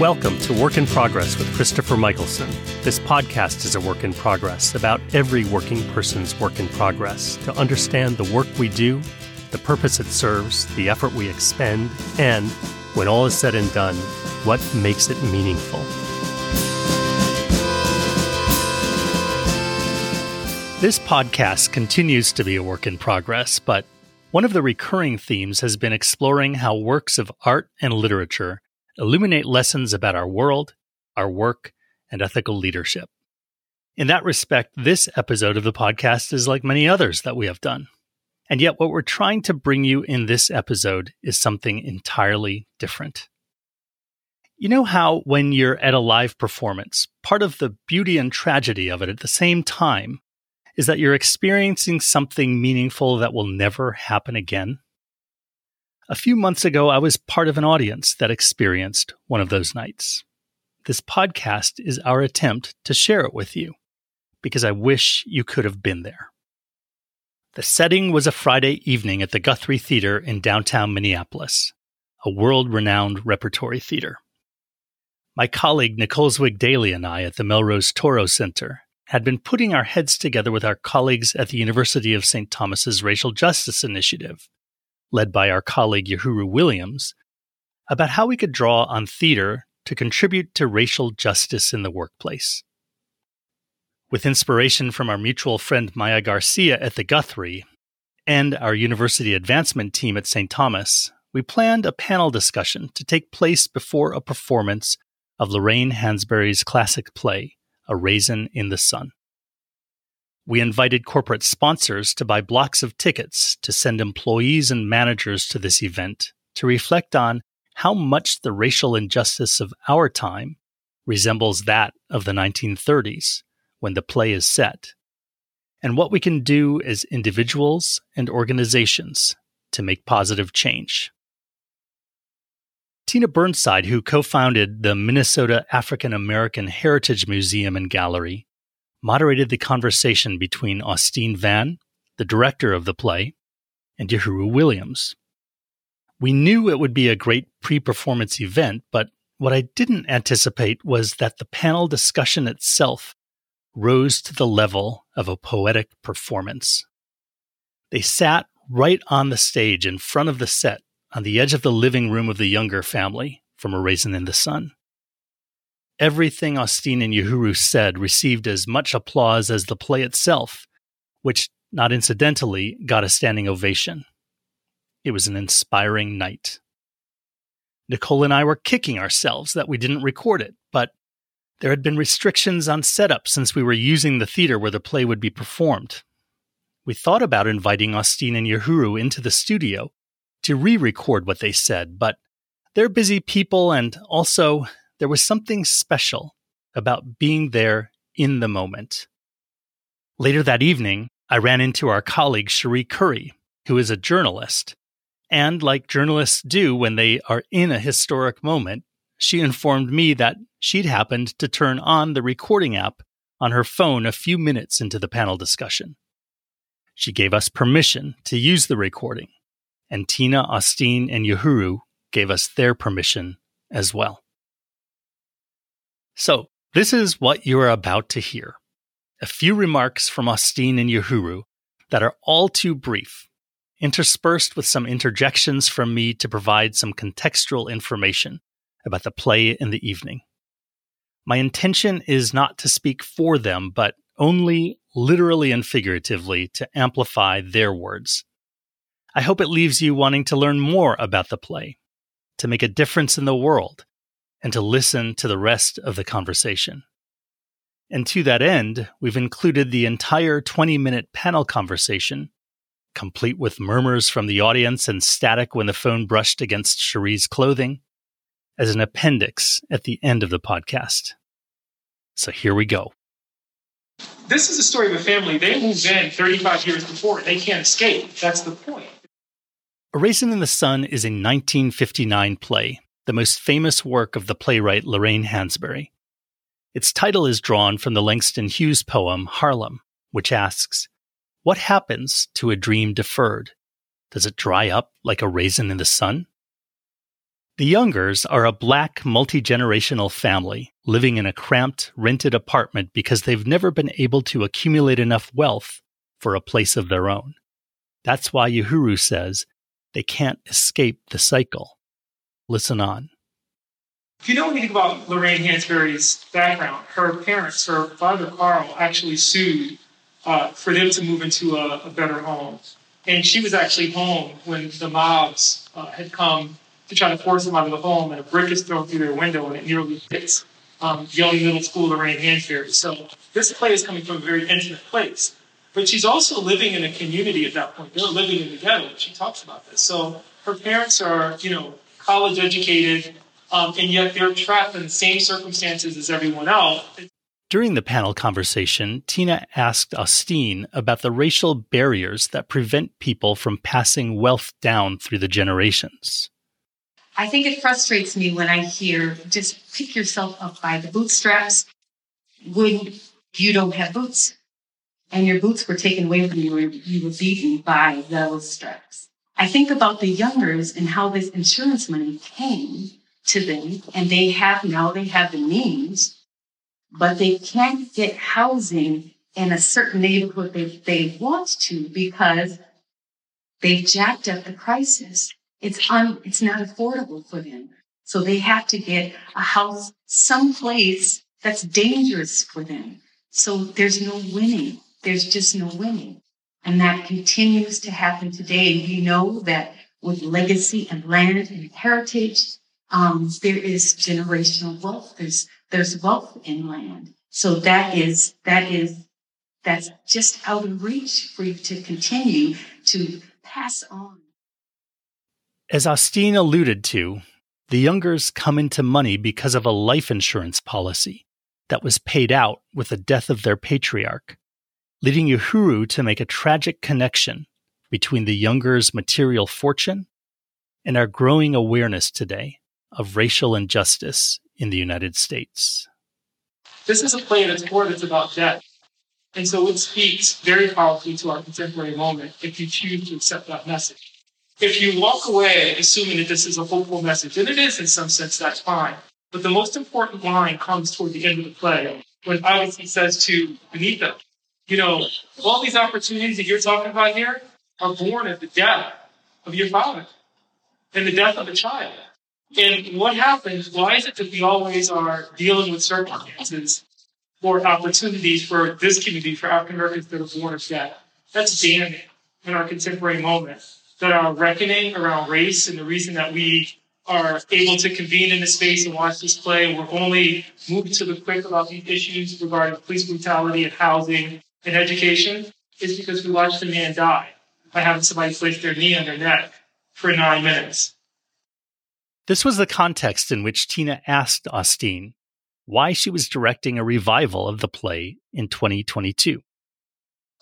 Welcome to Work in Progress with Christopher Michaelson. This podcast is a work in progress about every working person's work in progress to understand the work we do, the purpose it serves, the effort we expend, and, when all is said and done, what makes it meaningful. This podcast continues to be a work in progress, but one of the recurring themes has been exploring how works of art and literature illuminate lessons about our world, our work, and ethical leadership. In that respect, this episode of the podcast is like many others that we have done. And yet, what we're trying to bring you in this episode is something entirely different. You know how, when you're at a live performance, part of the beauty and tragedy of it at the same time is that you're experiencing something meaningful that will never happen again? A few months ago, I was part of an audience that experienced one of those nights. This podcast is our attempt to share it with you because I wish you could have been there. The setting was a Friday evening at the Guthrie Theater in downtown Minneapolis, a world renowned repertory theater. My colleague Nicole Zwieg Daly and I at the Melrose Toro Center had been putting our heads together with our colleagues at the University of St. Thomas's Racial Justice Initiative led by our colleague Yohuru Williams, about how we could draw on theater to contribute to racial justice in the workplace. With inspiration from our mutual friend Maya Garcia at the Guthrie and our university advancement team at St. Thomas, we planned a panel discussion to take place before a performance of Lorraine Hansberry's classic play, A Raisin in the Sun. We invited corporate sponsors to buy blocks of tickets to send employees and managers to this event to reflect on how much the racial injustice of our time resembles that of the 1930s when the play is set, and what we can do as individuals and organizations to make positive change. Tina Burnside, who co founded the Minnesota African American Heritage Museum and Gallery, moderated the conversation between Austene Van, the director of the play, and Yohuru Williams. We knew it would be a great pre performance event, but what I didn't anticipate was that the panel discussion itself rose to the level of a poetic performance. They sat right on the stage in front of the set on the edge of the living room of the younger family from A Raisin in the Sun. Everything Austene and Yohuru said received as much applause as the play itself, which, not incidentally, got a standing ovation. It was an inspiring night. Nicole and I were kicking ourselves that we didn't record it, but there had been restrictions on setup since we were using the theater where the play would be performed. We thought about inviting Austene and Yohuru into the studio to re record what they said, but they're busy people and also there was something special about being there in the moment. Later that evening, I ran into our colleague Cherie Curry, who is a journalist. And like journalists do when they are in a historic moment, she informed me that she'd happened to turn on the recording app on her phone a few minutes into the panel discussion. She gave us permission to use the recording, and Tina, Austene, and Yohuru gave us their permission as well. So, this is what you are about to hear. A few remarks from Austene and Yohuru that are all too brief, interspersed with some interjections from me to provide some contextual information about the play in the evening. My intention is not to speak for them, but only literally and figuratively to amplify their words. I hope it leaves you wanting to learn more about the play, to make a difference in the world, and to listen to the rest of the conversation. And to that end, we've included the entire 20 minute panel conversation, complete with murmurs from the audience and static when the phone brushed against Cherie's clothing, as an appendix at the end of the podcast. So here we go. This is a story of a family. They moved in 35 years before. They can't escape. That's the point. A Raisin in the Sun is a 1959 play the most famous work of the playwright Lorraine Hansberry. Its title is drawn from the Langston Hughes poem Harlem, which asks, What happens to a dream deferred? Does it dry up like a raisin in the sun? The Youngers are a black multi generational family living in a cramped, rented apartment because they've never been able to accumulate enough wealth for a place of their own. That's why Yohuru says they can't escape the cycle. Listen on. If you know anything about Lorraine Hansberry's background, her parents, her father Carl, actually sued uh, for them to move into a, a, better home. And she was actually home when the mobs uh, had come to try to force them out of the home, and a brick is thrown through their window, and it nearly hits um, young middle school Lorraine Hansberry. So this play is coming from a very intimate place. But she's also living in a community at that point. They're living in the ghetto. She talks about this. So her parents are, you know, college educated, um, and yet they're trapped in the same circumstances as everyone else. During the panel conversation, Tina asked Austene about the racial barriers that prevent people from passing wealth down through the generations. I think it frustrates me when I hear just pick yourself up by the bootstraps when you don't have boots and your boots were taken away from you or you were beaten by those straps. I think about the youngers and how this insurance money came to them and they have now they have the means, but they can't get housing in a certain neighborhood they, they want to because they've jacked up the prices. It's un, it's not affordable for them. So they have to get a house someplace that's dangerous for them. So there's no winning. There's just no winning. And that continues to happen today. We know that with legacy and land and heritage, um, there is generational wealth. There's, there's wealth in land. So that is, that is, that's just out of reach for you to continue to pass on. As Austene alluded to, the Youngers come into money because of a life insurance policy that was paid out with the death of their patriarch, leading Yohuru to make a tragic connection between the Youngers' material fortune and our growing awareness today of racial injustice in the United States. This is a play at its core that's about death. And so it speaks very powerfully to our contemporary moment if you choose to accept that message. If you walk away assuming that this is a hopeful message, and it is in some sense, that's fine. But the most important line comes toward the end of the play when Asagai says to Beneatha, you know, all these opportunities that you're talking about here are born of the death of your father and the death of a child. And what happens? Why is it that we always are dealing with circumstances or opportunities for this community, for African Americans that are born of death? That's damning in our contemporary moment that our reckoning around race and the reason that we are able to convene in this space and watch this play. We're only moving to the quick about these issues regarding police brutality and housing and education is because we watched a man die by having somebody place their knee on their neck for nine minutes. This was the context in which Tina asked Austene why she was directing a revival of the play in 2022.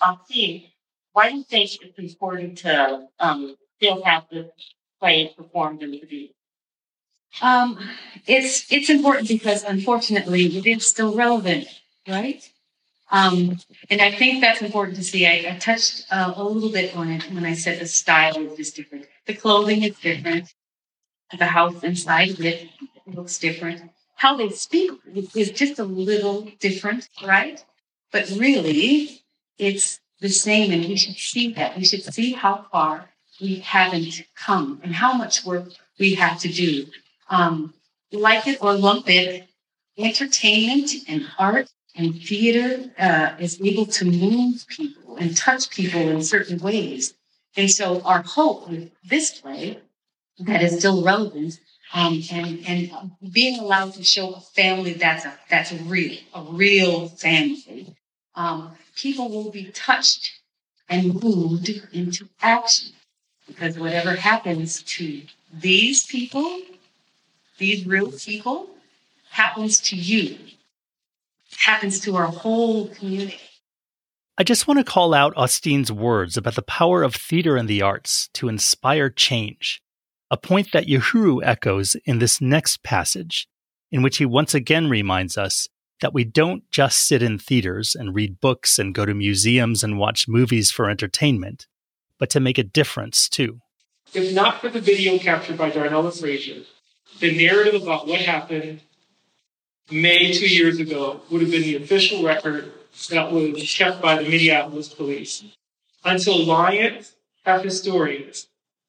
Austene, why do you think it's important to um, still have this play performed in the theater? Um, it's it's important because unfortunately it is still relevant, right? Um, and I think that's important to see. I, I touched uh, a little bit on it when I said the style is just different. The clothing is different. The house inside of it looks different. How they speak is just a little different, right? But really, it's the same, and we should see that. We should see how far we haven't come and how much work we have to do. Um, like it or lump it, entertainment and art and theater uh, is able to move people and touch people in certain ways. And so our hope with this play that is still relevant um, and and being allowed to show a family that's a that's real, a real family um, people will be touched and moved into action. Because whatever happens to these people, these real people, happens to you, happens to our whole community. I just want to call out Austene's words about the power of theater and the arts to inspire change, a point that Yohuru echoes in this next passage, in which he once again reminds us that we don't just sit in theaters and read books and go to museums and watch movies for entertainment, but to make a difference too. If not for the video captured by Darnella Frazier, the narrative about what happened May two years ago would have been the official record that was kept by the Minneapolis police. Until lions have historians,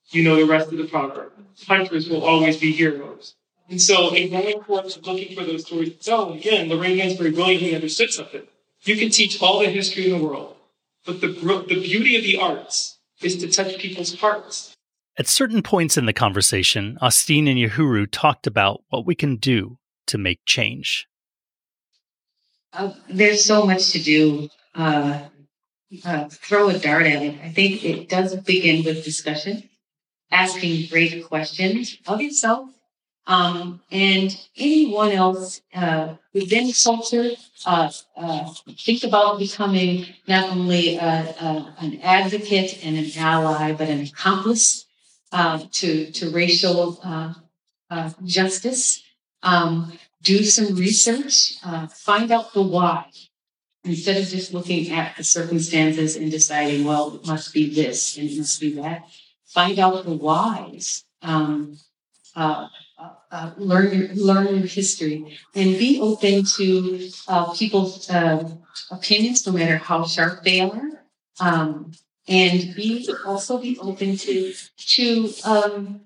you know the rest of the proverb. Hunters will always be heroes. And so in going forth looking for those stories to tell, again, Lorraine Hansberry brilliantly understood something. You can teach all the history in the world, but the, the beauty of the arts is to touch people's hearts. At certain points in the conversation, Austene and Yohuru talked about what we can do to make change. Uh, there's so much to do. Uh, uh, throw a dart at it. I think it does begin with discussion, asking great questions of yourself um, and anyone else uh, within culture. Uh, uh, think about becoming not only an advocate and an ally, but an accomplice uh, to to racial uh, justice. Um, do some research, find out the why instead of just looking at the circumstances and deciding, well, it must be this and it must be that, find out the whys. Um, uh, uh, uh learn learn your history and be open to uh, people's uh, opinions, no matter how sharp they are. Um, and be also be open to to um,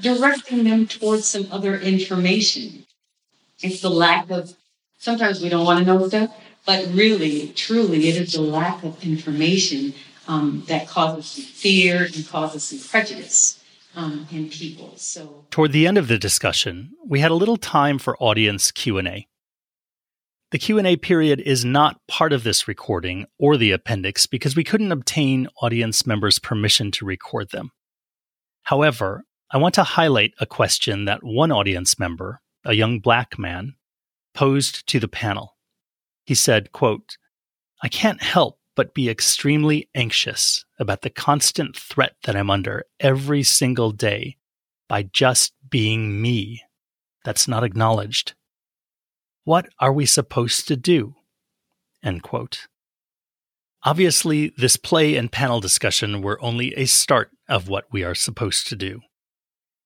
directing them towards some other information. It's the lack of sometimes we don't want to know stuff, but really, truly, it is the lack of information um, that causes fear and causes some prejudice um, in people. So, toward the end of the discussion, we had a little time for audience Q and A. The Q&A period is not part of this recording or the appendix because we couldn't obtain audience members' permission to record them. However, I want to highlight a question that one audience member, a young black man, posed to the panel. He said, quote, I can't help but be extremely anxious about the constant threat that I'm under every single day by just being me that's not acknowledged. What are we supposed to do? End quote. Obviously, this play and panel discussion were only a start of what we are supposed to do.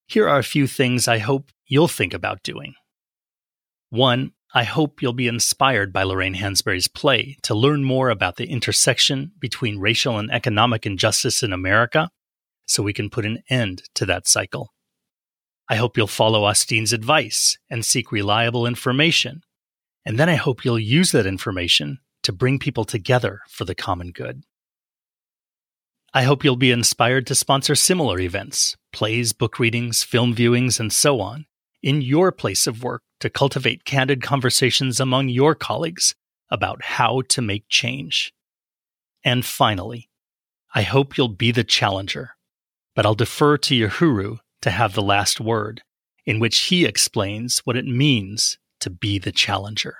Here are a few things I hope you'll think about doing. One, I hope you'll be inspired by Lorraine Hansberry's play to learn more about the intersection between racial and economic injustice in America so we can put an end to that cycle. I hope you'll follow Austene's advice and seek reliable information. And then I hope you'll use that information to bring people together for the common good. I hope you'll be inspired to sponsor similar events, plays, book readings, film viewings, and so on, in your place of work to cultivate candid conversations among your colleagues about how to make change. And finally, I hope you'll be the challenger, but I'll defer to Yohuru to have the last word, in which he explains what it means to be the challenger.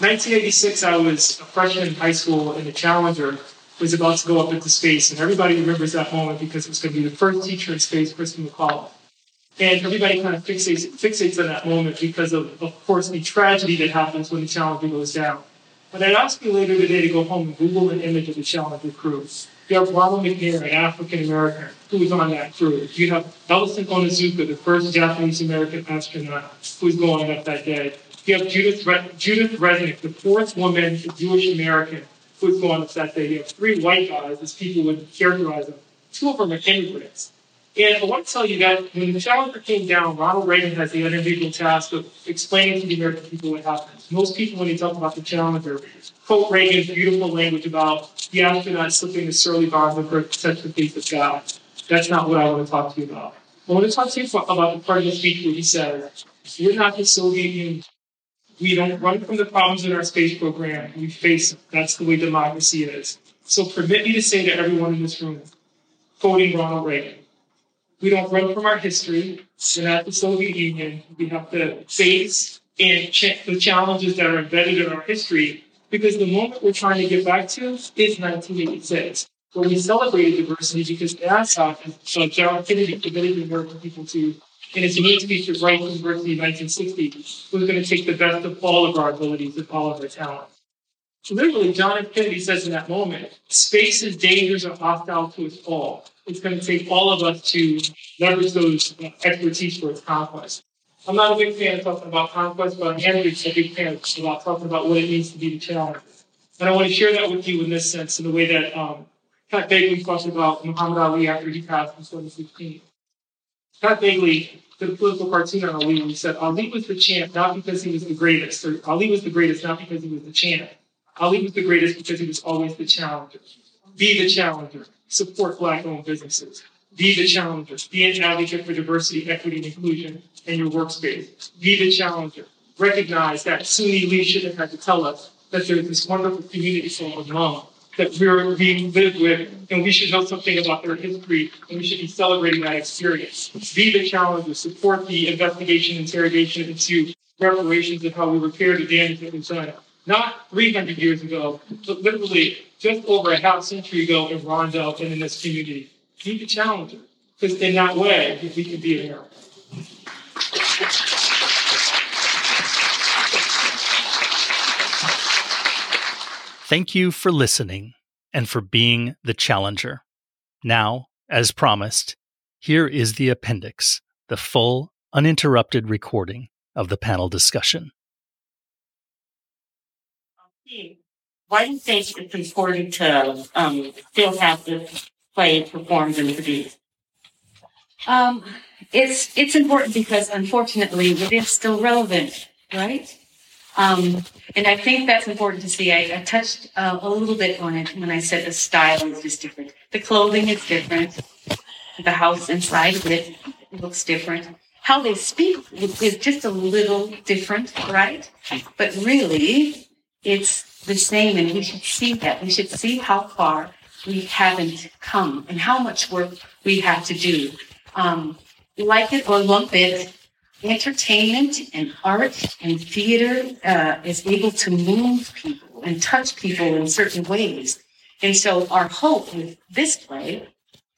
1986, I was a freshman in high school, and the challenger was about to go up into space. And everybody remembers that moment because it was going to be the first teacher in space, Christy McCall. And everybody kind of fixates, fixates on that moment because of, of course, the tragedy that happens when the Challenger goes down. But I'd ask you later today to go home and Google an image of the Challenger crew. You have Ronald McNair, an African American, who was on that crew. You have Ellison Onizuka, the first Japanese American astronaut who was going up that day. You have Judith, Re- Judith Resnik, the fourth woman, Jewish American, who was going up that. You have three white guys, as people would characterize them. Two of them are immigrants. And I want to tell you that when the Challenger came down, Ronald Reagan has the unusual task of explaining to the American people what happened. Most people, when they talk about the Challenger, quote Reagan's beautiful language about the astronaut slipping the surly bonds of touch the face of God. That's not what I want to talk to you about. I want to talk to you about the part of the speech where he says, We're not the Soviet Union. We don't run from the problems in our space program. We face them. That's the way democracy is. So permit me to say to everyone in this room, quoting Ronald Reagan, we don't run from our history. We're not the Soviet Union. We have to face and ch- the challenges that are embedded in our history because the moment we're trying to get back to is 1986, where we celebrated diversity because NASA and uh, John Kennedy committed the American people to in its main speech of right diversity in 1960 was going to take the best of all of our abilities and all of our talents. Literally, John F. Kennedy says in that moment, space is dangerous and hostile to us all. it's going to take all of us to leverage those expertise for its conquest. I'm not a big fan of talking about conquest, but I am a big fan about talking about what it means to be the challenger. And I want to share that with you in this sense, in the way that um, Pat Bagley talked about Muhammad Ali after he passed in 2016. Pat Bagley did a political cartoon on Ali, and he said Ali was the champ not because he was the greatest, or Ali was the greatest not because he was the champ. Ali was the greatest because he was always the challenger. Be the challenger. Support black-owned businesses. Be the challenger. Be an advocate for diversity, equity, and inclusion in your workspace. Be the challenger. Recognize that Sunni leadership have had to tell us that there's this wonderful community called Imam that we're being lived with, and we should know something about their history, and we should be celebrating that experience. Be the challenger, support the investigation, interrogation into reparations of how we repair the damage that was done. Not 300 years ago, but literally just over a half century ago in Rondell and in this community. Be the challenger, because in that way, we can be America. Thank you for listening and for being the challenger. Now, as promised, here is the appendix, the full, uninterrupted recording of the panel discussion. Why do you think it's important to um, still have this play performed and produced? Um, it's it's important because unfortunately it is still relevant, right? Um, and I think that's important to see. I, I touched uh, a little bit on it when I said the style is just different. The clothing is different. The house inside of it looks different. How they speak is just a little different, right? But really, it's the same, and we should see that. We should see how far we haven't come and how much work we have to do. Um, like it or lump it, entertainment and art and theater uh, is able to move people and touch people in certain ways. And so our hope with this play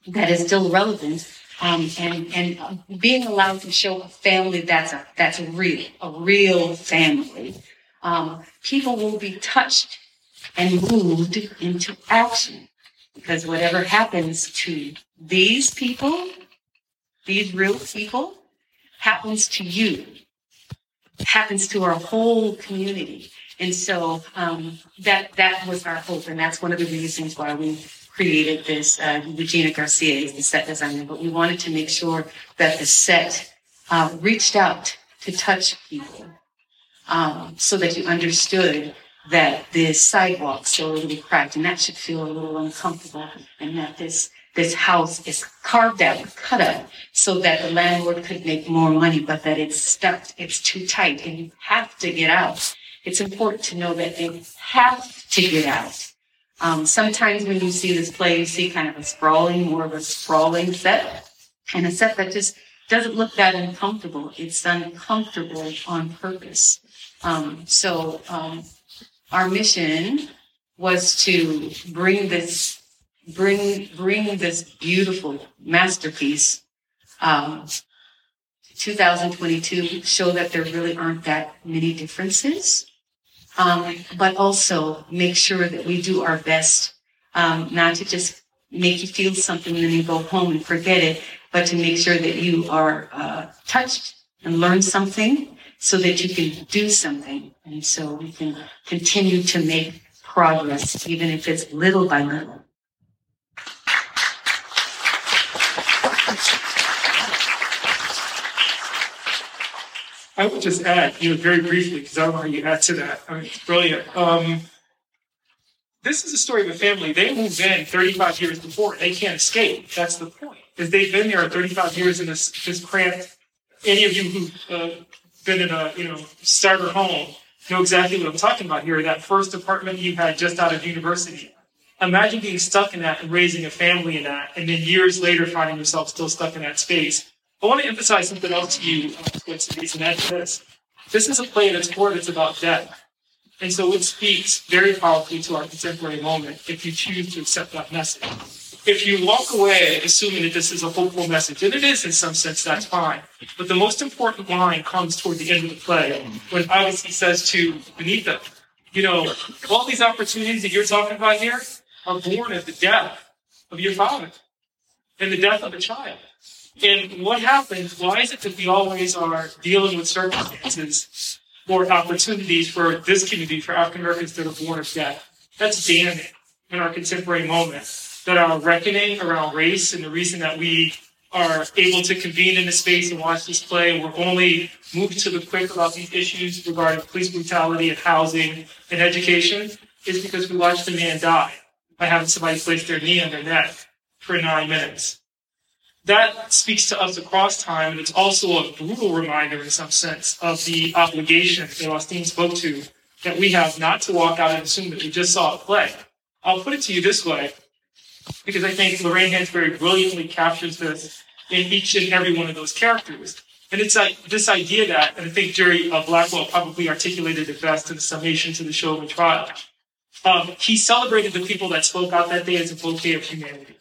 that is still relevant um, and and being allowed to show a family that's a that's real a real family, um, people will be touched and moved into action because whatever happens to these people, these real people, happens to you, happens to our whole community. And so um, that that was our hope, and that's one of the reasons why we created this. Uh, Regina Garcia is the set designer, but we wanted to make sure that the set uh, reached out to touch people, um, so that you understood that the sidewalks are a little cracked, and that should feel a little uncomfortable, and that this this house is carved out, cut up, so that the landlord could make more money, but that it's stuck, it's too tight, and you have to get out. It's important to know that they have to get out. Um, sometimes when you see this play, you see kind of a sprawling, more of a sprawling set, and a set that just doesn't look that uncomfortable. It's uncomfortable on purpose. Um, so um, our mission was to bring this bring bring this beautiful masterpiece um, 2022 show that there really aren't that many differences. Um, but also make sure that we do our best um, not to just make you feel something and then you go home and forget it but to make sure that you are uh, touched and learn something so that you can do something. And so we can continue to make progress even if it's little by little I would just add, you know, very briefly, because I don't know how you add to that. I mean, it's brilliant. Um, this is a story of a family. They moved in 35 years before. They can't escape. That's the point. Is they've been there 35 years in this, this cramped. Any of you who've uh, been in a, you know, starter home know exactly what I'm talking about here. That first apartment you had just out of university. Imagine being stuck in that and raising a family in that, and then years later finding yourself still stuck in that space. I want to emphasize something else to you, uh, Quincy, and that's this. This is a play at its that's about death. And so it speaks very powerfully to our contemporary moment if you choose to accept that message. If you walk away assuming that this is a hopeful message, and it is in some sense, that's fine. But the most important line comes toward the end of the play when Asagai says to Beneatha, you know, all these opportunities that you're talking about here are born of the death of your father. and the death of a child. And what happens? Why is it that we always are dealing with circumstances or opportunities for this community, for African Americans that are born of death? That's damning in our contemporary moment. That our reckoning around race and the reason that we are able to convene in a space and watch this play, and we're only moved to the quick about these issues regarding police brutality and housing and education, is because we watched a man die by having somebody place their knee on their neck for nine minutes that speaks to us across time, and it's also a brutal reminder, in some sense, of the obligation that Austene spoke to that we have not to walk out and assume that we just saw a play. I'll put it to you this way, because I think Lorraine Hansberry brilliantly captures this in each and every one of those characters. And it's like this idea that, and I think Jerry uh, Blackwell probably articulated it best in the summation to the Chauvin trial. Um, he celebrated the people that spoke out that day as a bouquet of humanity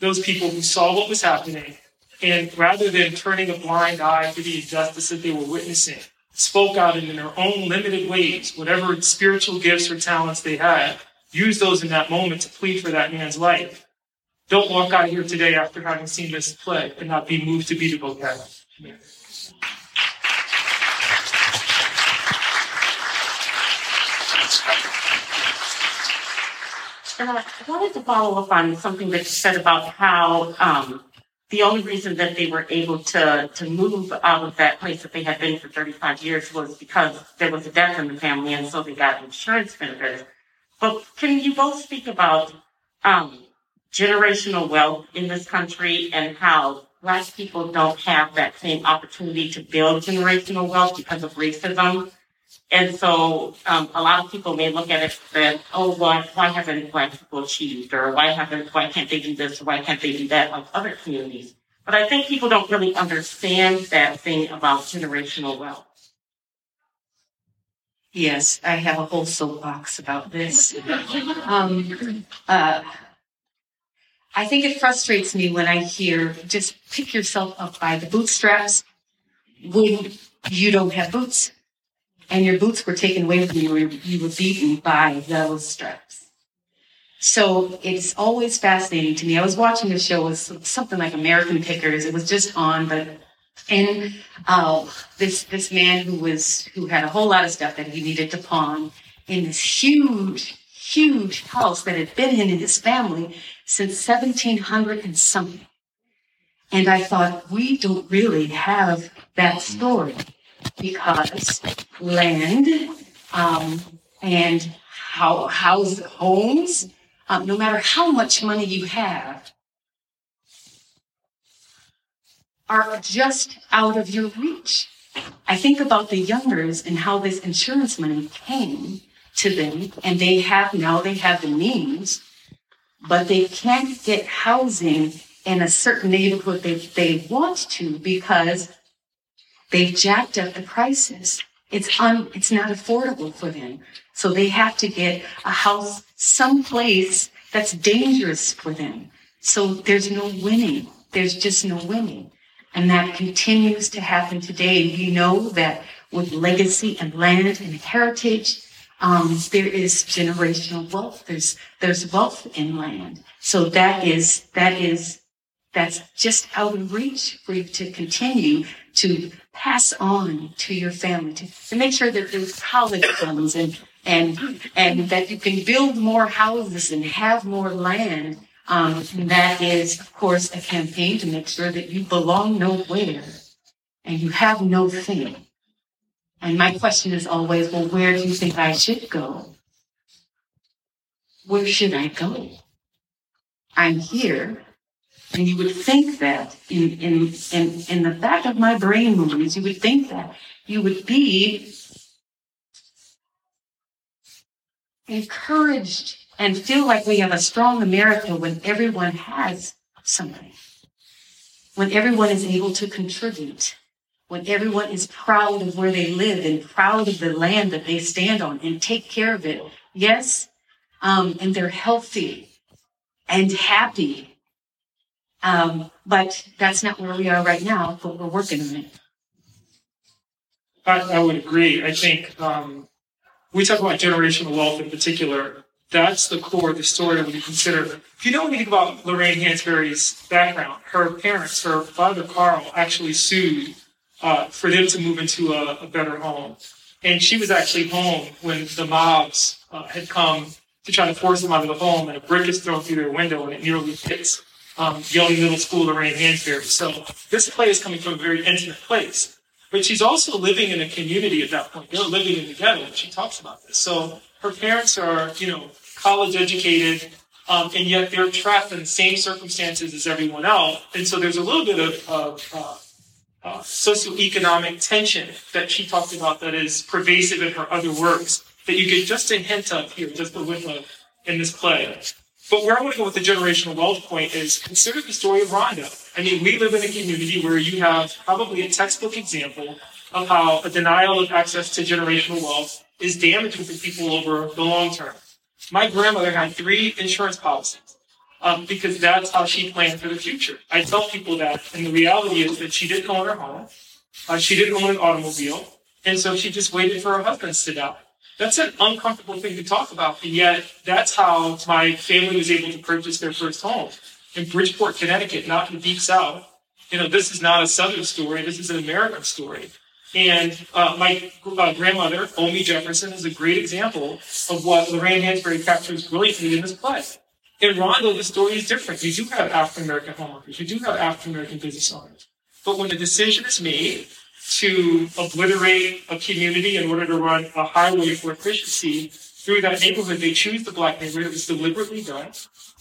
those people who saw what was happening and rather than turning a blind eye to the injustice that they were witnessing, spoke out in their own limited ways, whatever spiritual gifts or talents they had, use those in that moment to plead for that man's life. Don't walk out of here today after having seen this play and not be moved to be the vocab. I wanted to follow up on something that you said about how um, the only reason that they were able to to move out of that place that they had been for 35 years was because there was a death in the family, and so they got insurance benefits. But can you both speak about um, generational wealth in this country and how Black people don't have that same opportunity to build generational wealth because of racism? And so um, a lot of people may look at it that, oh, why, why haven't black people achieved? Or why haven't, why can't they do this? Why can't they do that like other communities? But I think people don't really understand that thing about generational wealth. Yes, I have a whole soapbox about this. Um, uh, I think it frustrates me when I hear just pick yourself up by the bootstraps when you don't have boots and your boots were taken away from you, you were beaten by those straps. So it's always fascinating to me. I was watching the show, it was something like American Pickers. It was just on, but and uh, this this man who was who had a whole lot of stuff that he needed to pawn in this huge, huge house that had been in his family since 1700 and something. And I thought, we don't really have that story because land um, and how house homes, um, no matter how much money you have, are just out of your reach. I think about the youngers and how this insurance money came to them, and they have now they have the means, but they can't get housing in a certain neighborhood they, they want to because They've jacked up the prices. It's un, it's not affordable for them. So they have to get a house someplace that's dangerous for them. So there's no winning. There's just no winning. And that continues to happen today. We know that with legacy and land and heritage, um, there is generational wealth. There's there's wealth in land. So that is that is that's just out of reach for you to continue to pass on to your family, to, to make sure that there's college funds and, and, and that you can build more houses and have more land. Um, that is, of course, a campaign to make sure that you belong nowhere and you have no thing. And my question is always, well, where do you think I should go? Where should I go? I'm here and you would think that in, in, in, in the back of my brain movies, you would think that you would be encouraged and feel like we have a strong America when everyone has something, when everyone is able to contribute, when everyone is proud of where they live and proud of the land that they stand on and take care of it. Yes, um, and they're healthy and happy um, but that's not where we are right now, but we're working on it. I, I would agree. I think um, we talk about generational wealth in particular. That's the core of the story when you consider. If you know anything about Lorraine Hansberry's background, her parents, her father Carl, actually sued uh, for them to move into a, a, better home. And she was actually home when the mobs uh, had come to try to force them out of the home, and a brick is thrown through their window, and it nearly hits um, young middle school Lorraine Hansberry. So this play is coming from a very intimate place. But she's also living in a community at that point. They're living in the ghetto, and she talks about this. So her parents are, you know, college educated, um, and yet they're trapped in the same circumstances as everyone else. And so there's a little bit of, of uh, uh, socioeconomic tension that she talked about that is pervasive in her other works that you get just a hint of here, just a whiff of in this play. But where I want to go with the generational wealth point is consider the story of Rondo. I mean, we live in a community where you have probably a textbook example of how a denial of access to generational wealth is damaging for people over the long term. My grandmother had three insurance policies um, because that's how she planned for the future. I tell people that, and the reality is that she didn't own her home, uh, she didn't own an automobile, and so she just waited for her husband to die. That's an uncomfortable thing to talk about, and yet that's how my family was able to purchase their first home in Bridgeport, Connecticut, not in the deep south. You know, this is not a southern story. This is an American story. And uh, my uh, grandmother, Omi Jefferson, is a great example of what Lorraine Hansberry captures brilliantly in this play. In Rondo, the story is different. You do have African American homeowners. You do have African American business owners. But when a decision is made to obliterate a community in order to run a highway for efficiency through that neighborhood, they choose the black neighborhood. It was deliberately done.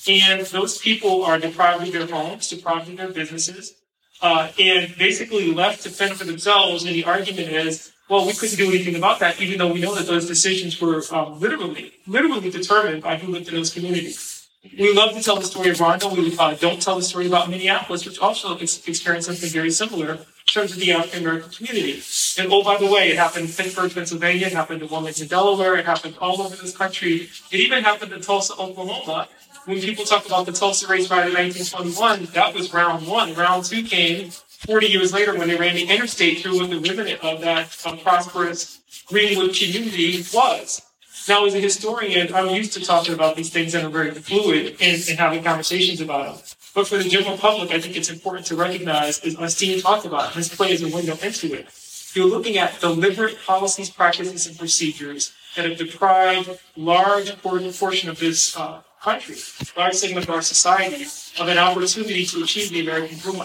And those people are deprived of their homes, deprived of their businesses, uh, and basically left to fend for themselves. And the argument is, well, we couldn't do anything about that, even though we know that those decisions were um, literally, literally determined by who lived in those communities. We love to tell the story of Rondo. We uh, don't tell the story about Minneapolis, which also experienced something very similar terms of the African American community. And oh, by the way, it happened in Pittsburgh, Pennsylvania. It happened in Wilmington, Delaware. It happened all over this country. It even happened in Tulsa, Oklahoma. When people talk about the Tulsa race Riot in 1921, that was round one. Round two came 40 years later when they ran the interstate through what the remnant of that um, prosperous Greenwood community was. Now, as a historian, I'm used to talking about these things that are very fluid and, and having conversations about them. But for the general public, I think it's important to recognize, as Ernestine talked about, this plays a window into it. You're looking at deliberate policies, practices, and procedures that have deprived large portion of this uh, country, large segment of our society, of an opportunity to achieve the American dream.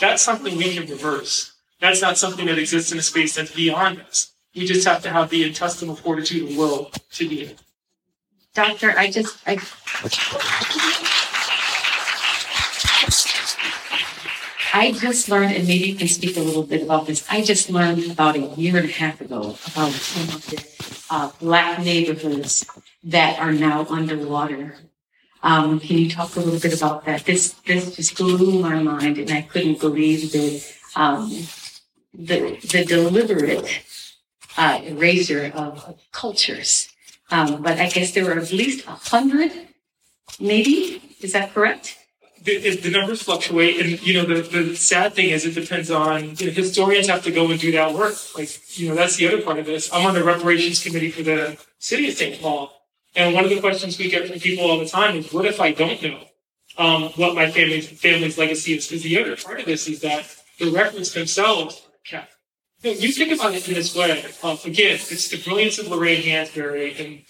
That's something we can reverse. That's not something that exists in a space that's beyond us. We just have to have the intestinal fortitude and will to do it. Doctor, I just, I. I just learned, and maybe you can speak a little bit about this. I just learned about a year and a half ago about some of the uh, black neighborhoods that are now underwater. Um, can you talk a little bit about that? This this just blew my mind, and I couldn't believe the um, the the deliberate uh, erasure of cultures. Um, but I guess there were at least a hundred, maybe. Is that correct? The, the, numbers fluctuate, and you know the, the sad thing is it depends on you know, historians have to go and do that work. Like you know that's the other part of this. I'm on the reparations committee for the city of St. Paul, and one of the questions we get from people all the time is, "What if I don't know um, what my family's family's legacy is?" Because the other part of this is that the records themselves are kept you, know, you think about it in this way. Um, again, it's the brilliance of Lorraine Hansberry and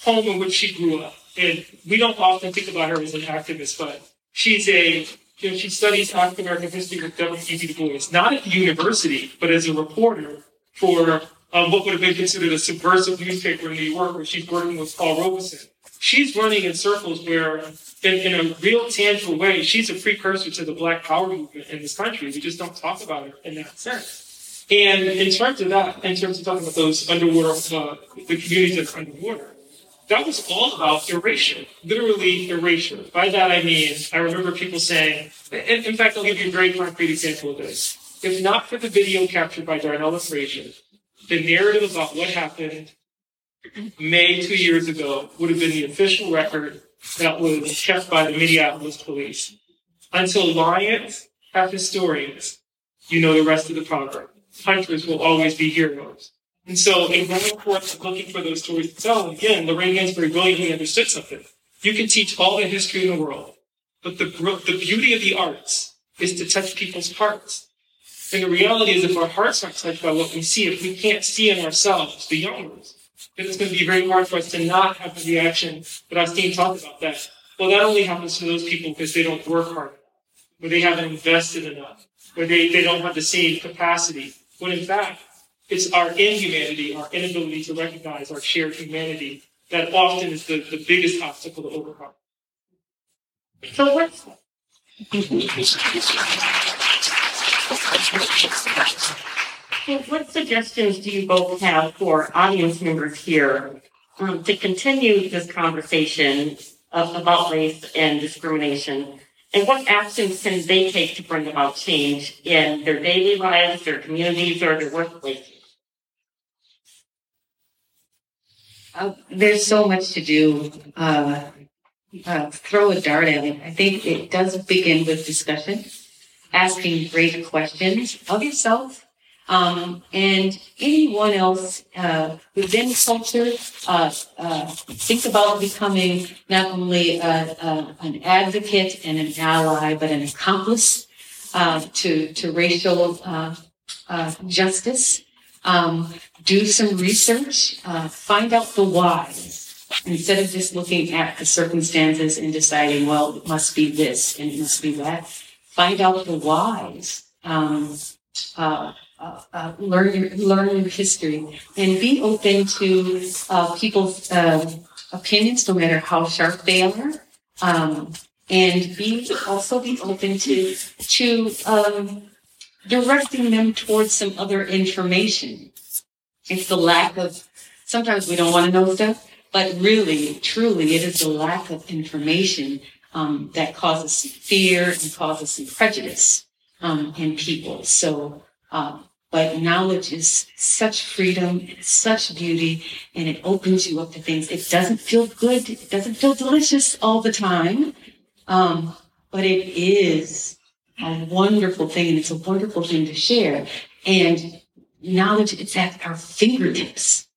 home in which she grew up. And we don't often think about her as an activist, but she's a you know, she studies African American history with W.E.B. Du Bois, not at the university, but as a reporter for um, what would have been considered a subversive newspaper in New York, where she's working with Paul Robeson. She's running in circles where in, in a real tangible way, she's a precursor to the Black Power movement in this country. We just don't talk about her in that sense. And in terms of that, in terms of talking about those underwater, uh, the communities that are underwater, that was all about erasure, literally erasure. By that I mean, I remember people saying, and in fact, I'll give you a very concrete example of this. If not for the video captured by Darnella Frazier, the narrative about what happened May two years ago would have been the official record that was kept by the Minneapolis police. Until lions have historians, you know the rest of the proverb. Hunters will always be heroes. And so in going forth looking for those stories to tell, again, Lorraine Hansberry brilliantly understood something. You can teach all the history in the world, but the, the beauty of the arts is to touch people's hearts. And the reality is if our hearts aren't touched by what we see, if we can't see in ourselves, the young ones, then it's going to be very hard for us to not have the reaction that I've seen talk about that. Well, that only happens to those people because they don't work hard enough, or they haven't invested enough, or they, they don't have the same capacity. When in fact, it's our inhumanity, our inability to recognize our shared humanity that often is the, the biggest obstacle to overcome. So what's so what suggestions do you both have for audience members here um, to continue this conversation of, about race and discrimination? And what actions can they take to bring about change in their daily lives, their communities, or their workplaces? Uh, there's so much to do. Uh, uh, throw a dart at it. I think it does begin with discussion, asking great questions of yourself um, and anyone else uh, within culture. Uh, uh, think about becoming not only an advocate and an ally, but an accomplice to to racial justice. Um, do some research, uh, find out the why, instead of just looking at the circumstances and deciding, well, it must be this and it must be that. Find out the whys. Um, uh, uh, uh, learn your learn your history and be open to uh, people's uh, opinions, no matter how sharp they are. Um, and be also be open to to um, directing them towards some other information. It's the lack of, sometimes we don't want to know stuff, but really, truly, it is the lack of information um, that causes fear and causes some prejudice um, in people. So, uh, but knowledge is such freedom, such beauty, and it opens you up to things. It doesn't feel good, it doesn't feel delicious all the time, um, but it is a wonderful thing, and it's a wonderful thing to share. And knowledge it's at our fingertips,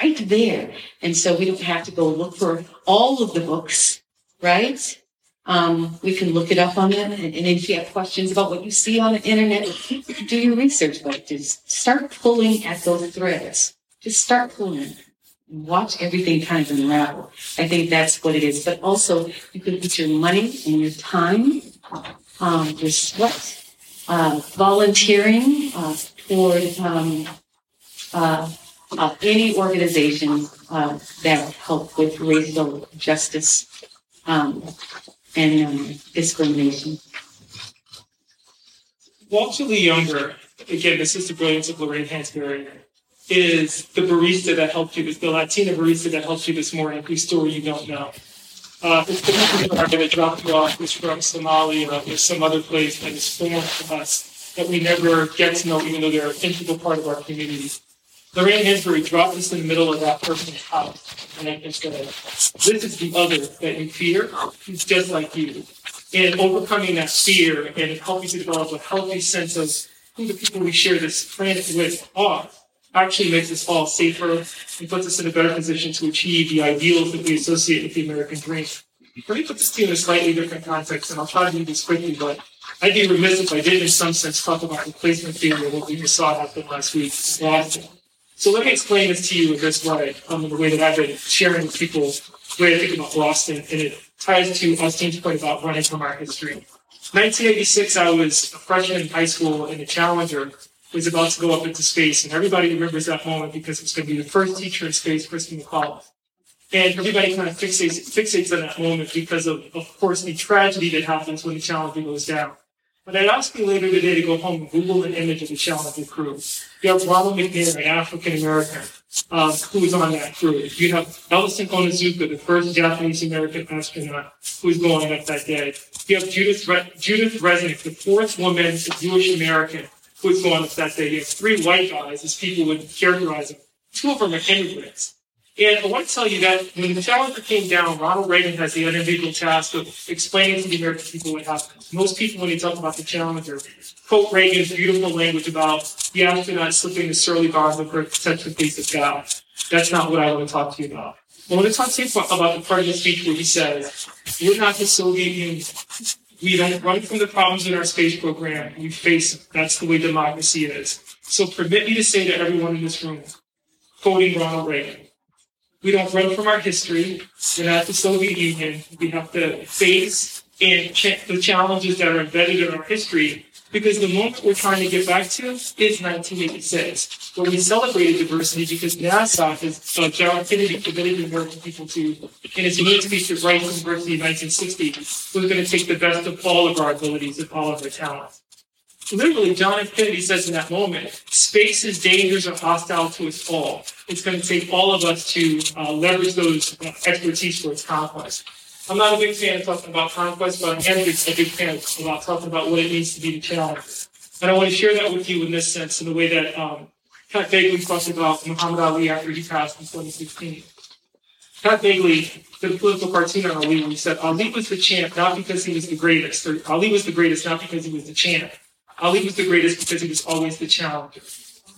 right there. And so we don't have to go look for all of the books, right? Um, we can look it up on it. And, and if you have questions about what you see on the internet, do your research. But just start pulling at those threads. Just start pulling. Watch everything kind of unravel. I think that's what it is. But also, you can put your money and your time, um, sweat, uh, volunteering uh, toward um, uh, uh, any organization uh, that help with racial justice um, and um, discrimination. Walter Lee Younger, again, this is the brilliance of Lorraine Hansberry, is the barista that helped you, the Latina barista that helped you this morning, whose story you don't know. Uh, it's the people that dropped you off is from Somalia or some other place that is foreign to us that we never get to know, even though they're an integral part of our community. Lorraine Hansberry dropped us in the middle of that person's house and it said, This is the other that you fear. He's just like you. And overcoming that fear and helping to develop a healthy sense of who the people we share this planet with are actually makes us all safer and puts us in a better position to achieve the ideals that we associate with the American dream. Let me put this to you in a slightly different context, and I'll try to do this quickly, but I'd be remiss if I did, in some sense, talk about replacement theory, what we just saw happen last week. So let me explain this to you in this way, um, the way that I've been sharing with people the way I think about Boston, and it ties to Austene's point about running from our history. 1986, I was a freshman in high school, in the Challenger was about to go up into space, and everybody remembers that moment because it's going to be the first teacher in space, Christa McAuliffe. And everybody kind of fixates, fixates on that moment because of, of course, the tragedy that happens when the Challenger goes down. But I asked you later today to go home and Google an image of the Challenger crew. You have Ronald McNair, an African American, um, who was on that crew. You have Ellison Onizuka, the first Japanese American astronaut who was going up that day. You have Judith, Re- Judith Resnik, the fourth woman, Jewish American, who was going up that day. You have three white guys, as people would characterize them. Two of them are immigrants. And I want to tell you that when the Challenger came down, Ronald Reagan has the unenviable task of explaining to the American people what happened. Most people, when they talk about the Challenger, quote Reagan's beautiful language about the astronaut slipping the surly bonds of her the face of God. That's not what I want to talk to you about. I want to talk to you about the part of the speech where he says, we're not the Soviet Union. We don't run from the problems in our space program. We face them. That's the way democracy is. So permit me to say to everyone in this room, quoting Ronald Reagan, we don't run from our history. We're not the Soviet Union. We have to face and the challenges that are embedded in our history because the moment we're trying to get back to is 1986, where we celebrated diversity because NASA, as uh, John Kennedy committed the American people to, in his main speech to Rice University in 1960, was going to take the best of all of our abilities and all of our talents literally, John F. Kennedy says in that moment, space is dangerous are hostile to us all. It's going to take all of us to uh, leverage those uh, expertise for its conquest. I'm not a big fan of talking about conquest, but I am a big fan about talking about what it means to be the challenger. And I want to share that with you in this sense, in the way that um, Pat Bagley talked about Muhammad Ali after he passed in 2016. Pat Bagley did a political cartoon on Ali when he said Ali was the champ not because he was the greatest, or Ali was the greatest not because he was the champ, Ali was the greatest because he was always the challenger.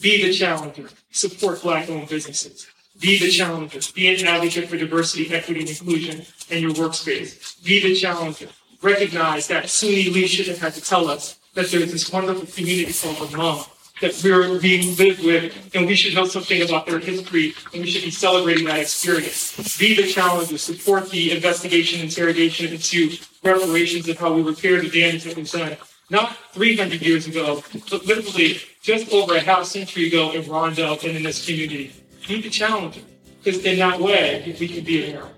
Be the challenger. Support black owned businesses. Be the challenger. Be an advocate for diversity, equity, and inclusion in your workspace. Be the challenger. Recognize that should have had to tell us that there's this wonderful community called the Hmong that we're being lived with, and we should know something about their history, and we should be celebrating that experience. Be the challenger. Support the investigation, interrogation into reparations of how we repair the damage that was done not 300 years ago, but literally just over a half century ago in Rondo and in this community. Be the challenger, because in that way, we can be a hero.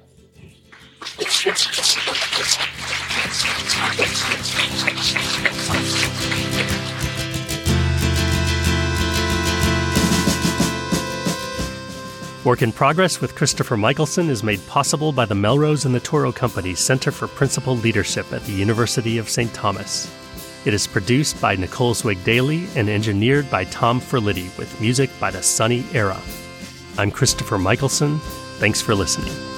Work in Progress with Christopher Michaelson is made possible by the Melrose and the Toro Company Center for Principled Leadership at the University of St. Thomas. It is produced by Nicole Zwieg Daly and engineered by Tom Ferlitti with music by the Sunny Era. I'm Christopher Michaelson. Thanks for listening.